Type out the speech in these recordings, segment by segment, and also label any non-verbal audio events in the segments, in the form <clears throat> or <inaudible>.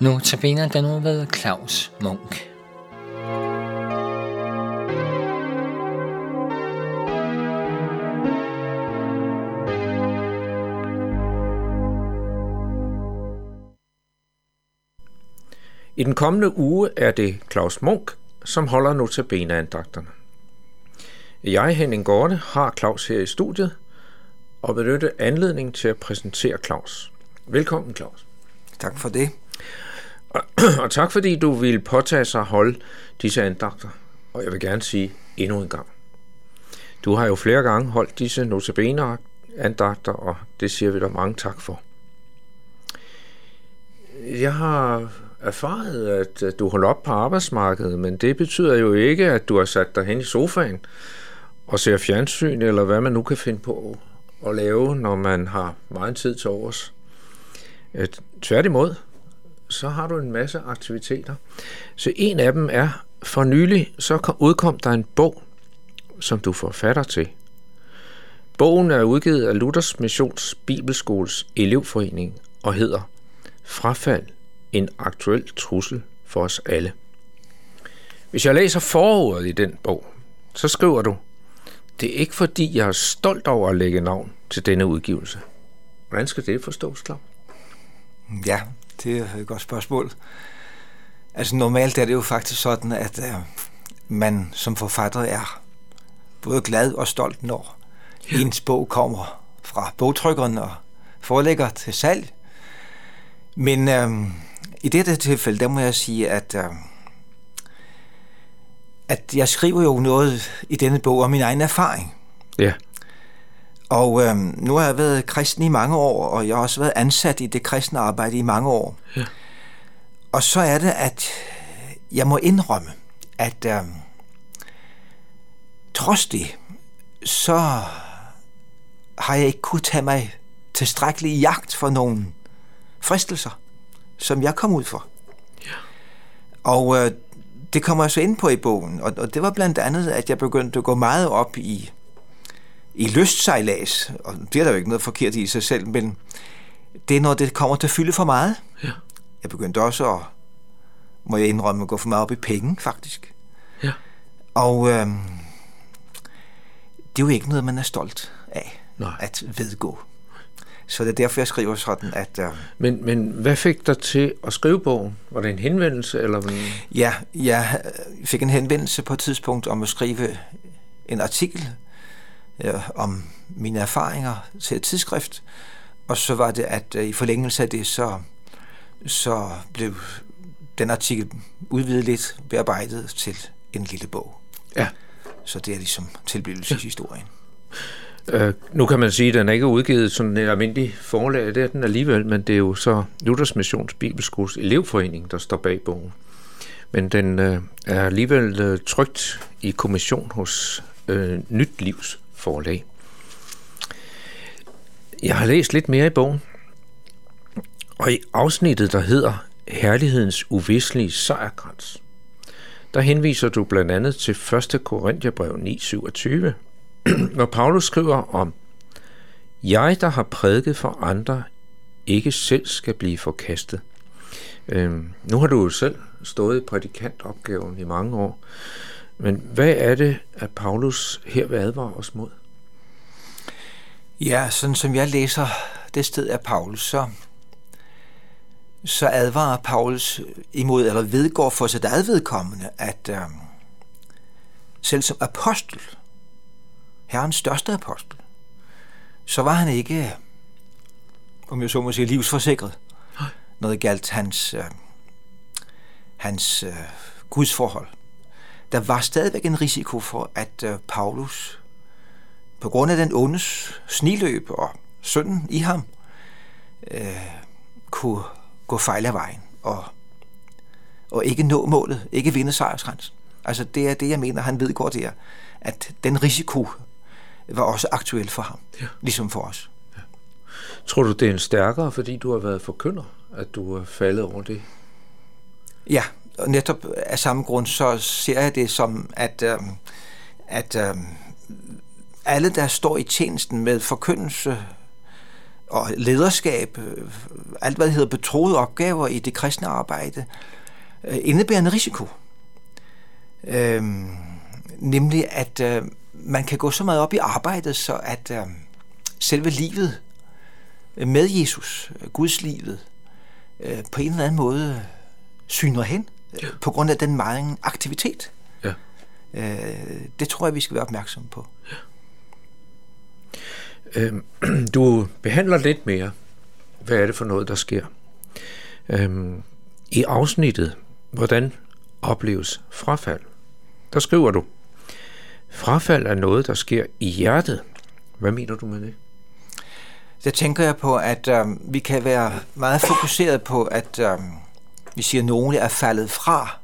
Nu tabiner den nu ved Claus Munk. I den kommende uge er det Claus Munk, som holder notabene-andagterne. Jeg, Henning Gorte, har Claus her i studiet og benytte anledning til at præsentere Claus. Velkommen, Claus. Tak for det. Og, <clears throat> og tak fordi du vil påtage sig at holde disse andagter. Og jeg vil gerne sige endnu en gang. Du har jo flere gange holdt disse notabene andagter, og det siger vi dig mange tak for. Jeg har erfaret, at du holder op på arbejdsmarkedet, men det betyder jo ikke, at du har sat dig hen i sofaen og ser fjernsyn, eller hvad man nu kan finde på at lave, når man har meget tid til overs. Øh, tværtimod, så har du en masse aktiviteter. Så en af dem er, for nylig så udkom der en bog, som du forfatter til. Bogen er udgivet af Luthers Missions Bibelskoles elevforening og hedder Frafald en aktuel trussel for os alle. Hvis jeg læser forordet i den bog, så skriver du, det er ikke fordi, jeg er stolt over at lægge navn til denne udgivelse. Hvordan skal det forstås, Klaus? Ja, det er et godt spørgsmål. Altså normalt er det jo faktisk sådan, at øh, man som forfatter er både glad og stolt, når ja. ens bog kommer fra bogtrykkeren og forelægger til salg. Men øh, i dette tilfælde, der må jeg sige, at, øh, at jeg skriver jo noget i denne bog om min egen erfaring. Ja. Og øh, nu har jeg været kristen i mange år, og jeg har også været ansat i det kristne arbejde i mange år. Ja. Og så er det, at jeg må indrømme, at øh, trods det, så har jeg ikke kunnet tage mig tilstrækkelig jagt for nogle fristelser som jeg kom ud for. Ja. Og øh, det kommer jeg så ind på i bogen, og, og det var blandt andet, at jeg begyndte at gå meget op i, i lystsejlads, og det er der jo ikke noget forkert i sig selv, men det er, når det kommer til at fylde for meget. Ja. Jeg begyndte også at, må jeg indrømme, at gå for meget op i penge, faktisk. Ja. Og øh, det er jo ikke noget, man er stolt af, Nej. at vedgå. Så det er derfor, jeg skriver sådan, at... Uh, men, men hvad fik dig til at skrive bogen? Var det en henvendelse? Eller? Ja, jeg fik en henvendelse på et tidspunkt om at skrive en artikel uh, om mine erfaringer til et tidsskrift, og så var det, at uh, i forlængelse af det, så, så blev den artikel udvidet lidt, bearbejdet til en lille bog. Ja. Så det er ligesom tilblivelseshistorien. Ja. Øh, nu kan man sige, at den er ikke udgivet som en almindelig forlag, det er den alligevel, men det er jo så Luthers Missions Bibelskoles elevforening, der står bag bogen. Men den øh, er alligevel øh, trygt i kommission hos øh, Nyt Livs forlag. Jeg har læst lidt mere i bogen, og i afsnittet, der hedder Herlighedens uvislige sejrkrans, der henviser du blandt andet til 1. Korintherbrev 9:27, når <clears throat> Paulus skriver om, jeg, der har prædiket for andre, ikke selv skal blive forkastet. Øhm, nu har du jo selv stået i prædikantopgaven i mange år, men hvad er det, at Paulus her vil advare os mod? Ja, sådan som jeg læser det sted af Paulus, så, så advarer Paulus imod, eller vedgår for sit eget vedkommende, at øh, selv som apostel, herrens største apostel, så var han ikke, om jeg så må sige, livsforsikret, når det galt hans, øh, hans øh, gudsforhold. Der var stadigvæk en risiko for, at øh, Paulus, på grund af den ondes sniløb og synden i ham, øh, kunne gå fejl af vejen og, og ikke nå målet, ikke vinde sejrskrans. Altså det er det, jeg mener, han ved godt, det er, at den risiko var også aktuel for ham, ja. ligesom for os. Ja. Tror du, det er en stærkere, fordi du har været forkynder, at du er faldet over det? Ja, og netop af samme grund, så ser jeg det som, at, øh, at øh, alle, der står i tjenesten med forkyndelse og lederskab, øh, alt hvad det hedder betroede opgaver i det kristne arbejde, øh, indebærer en risiko. Øh, nemlig at øh, man kan gå så meget op i arbejdet, så at øh, selve livet med Jesus, øh, Guds livet, øh, på en eller anden måde syner hen, ja. på grund af den mange aktivitet. Ja. Øh, det tror jeg, vi skal være opmærksomme på. Ja. Øhm, <clears throat> du behandler lidt mere, hvad er det for noget, der sker. Øhm, I afsnittet, hvordan opleves frafald, der skriver du, frafald er noget, der sker i hjertet. Hvad mener du med det? Så tænker jeg på, at øh, vi kan være meget fokuseret på, at øh, vi siger, nogen er faldet fra,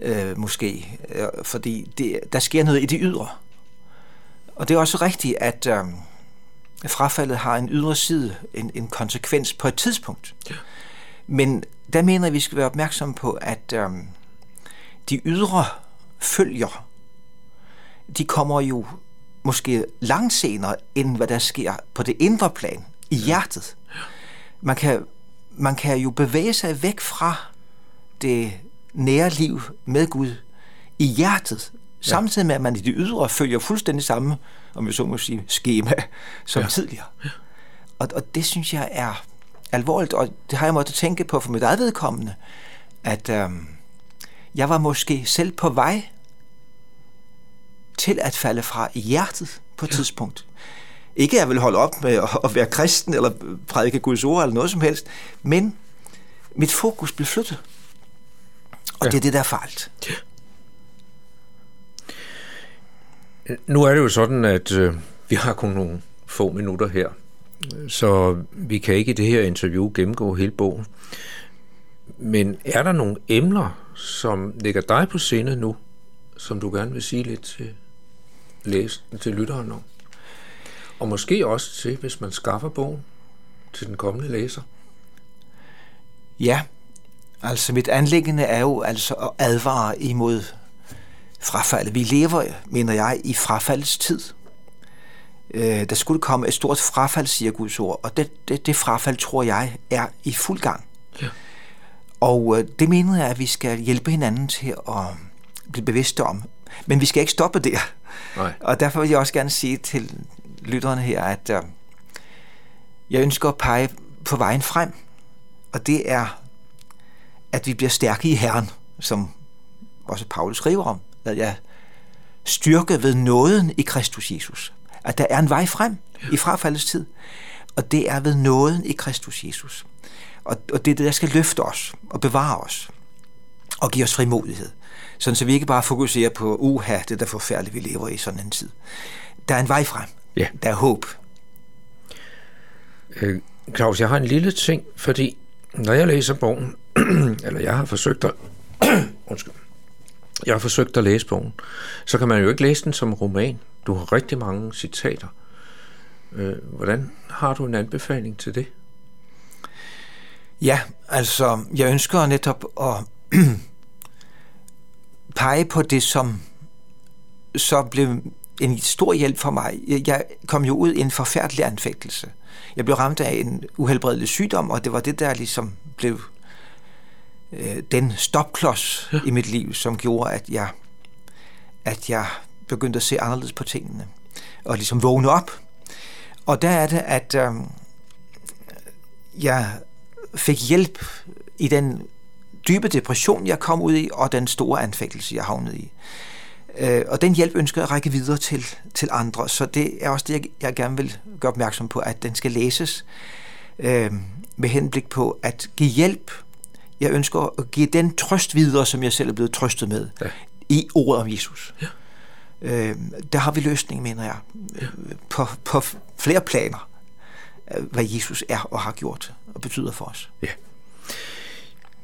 øh, måske, øh, fordi det, der sker noget i det ydre. Og det er også rigtigt, at øh, frafaldet har en ydre side, en, en konsekvens på et tidspunkt. Ja. Men der mener jeg, at vi skal være opmærksomme på, at øh, de ydre følger, de kommer jo måske langt senere, end hvad der sker på det indre plan, i hjertet. Man kan, man kan jo bevæge sig væk fra det nære liv med Gud i hjertet, samtidig med, at man i det ydre følger fuldstændig samme, om jeg så må sige, schema som ja. tidligere. Og, og det synes jeg er alvorligt, og det har jeg måttet tænke på for mit eget vedkommende, at øhm, jeg var måske selv på vej til at falde fra i hjertet på et ja. tidspunkt. Ikke at jeg vil holde op med at være kristen eller prædike Guds ord eller noget som helst, men mit fokus blev flyttet. Og ja. det er det, der er farligt. Ja. Nu er det jo sådan, at øh, vi har kun nogle få minutter her, så vi kan ikke i det her interview gennemgå hele bogen. Men er der nogle emner, som ligger dig på sinde nu, som du gerne vil sige lidt til, læse, til lytteren om? Og måske også til, hvis man skaffer bogen til den kommende læser. Ja, altså mit anlæggende er jo altså at advare imod frafaldet. Vi lever, mener jeg, i frafaldets tid. Øh, der skulle komme et stort frafald, siger Guds ord, og det, det, det frafald, tror jeg, er i fuld gang. Ja. Og øh, det mener jeg, at vi skal hjælpe hinanden til at blive bevidste om. Men vi skal ikke stoppe der. Nej. Og derfor vil jeg også gerne sige til lytterne her, at øh, jeg ønsker at pege på vejen frem. Og det er, at vi bliver stærke i Herren, som også Paulus skriver om. At jeg styrke ved nåden i Kristus Jesus. At der er en vej frem ja. i frafaldets tid. Og det er ved nåden i Kristus Jesus. Og, og det er det, der skal løfte os og bevare os og give os frimodighed. Sådan så vi ikke bare fokuserer på, uha, det er da forfærdeligt, vi lever i sådan en tid. Der er en vej frem. Ja. Der er håb. Øh, Claus, jeg har en lille ting, fordi når jeg læser bogen, <clears throat> eller jeg har forsøgt at, <clears throat> undskyld, jeg har forsøgt at læse bogen, så kan man jo ikke læse den som roman. Du har rigtig mange citater. Øh, hvordan har du en anbefaling til det? Ja, altså, jeg ønsker netop at <clears throat> pege på det, som så blev en stor hjælp for mig. Jeg kom jo ud i en forfærdelig anfægtelse. Jeg blev ramt af en uhelbredelig sygdom, og det var det, der ligesom blev øh, den stopklods ja. i mit liv, som gjorde, at jeg, at jeg begyndte at se anderledes på tingene, og ligesom vågne op. Og der er det, at øh, jeg fik hjælp i den dybe depression, jeg kom ud i, og den store anfægtelse, jeg havnede i. Øh, og den hjælp ønsker jeg at række videre til, til andre, så det er også det, jeg, jeg gerne vil gøre opmærksom på, at den skal læses øh, med henblik på at give hjælp. Jeg ønsker at give den trøst videre, som jeg selv er blevet trøstet med, ja. i ordet om Jesus. Ja. Øh, der har vi løsning, mener jeg, ja. på, på flere planer, hvad Jesus er og har gjort og betyder for os. Ja.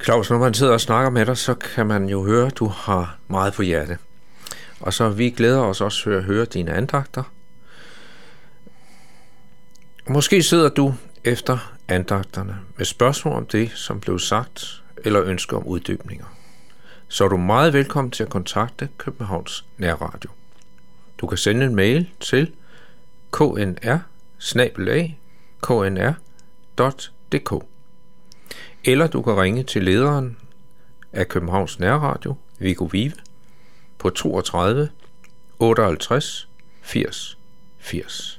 Claus, når man sidder og snakker med dig, så kan man jo høre, at du har meget på hjerte. Og så vi glæder os også til at høre dine andagter. Måske sidder du efter andagterne med spørgsmål om det, som blev sagt, eller ønsker om uddybninger. Så er du meget velkommen til at kontakte Københavns Nærradio. Du kan sende en mail til knr knr.dk. Eller du kan ringe til lederen af Københavns Nærradio, Viggo Vive, på 32 58 80 80.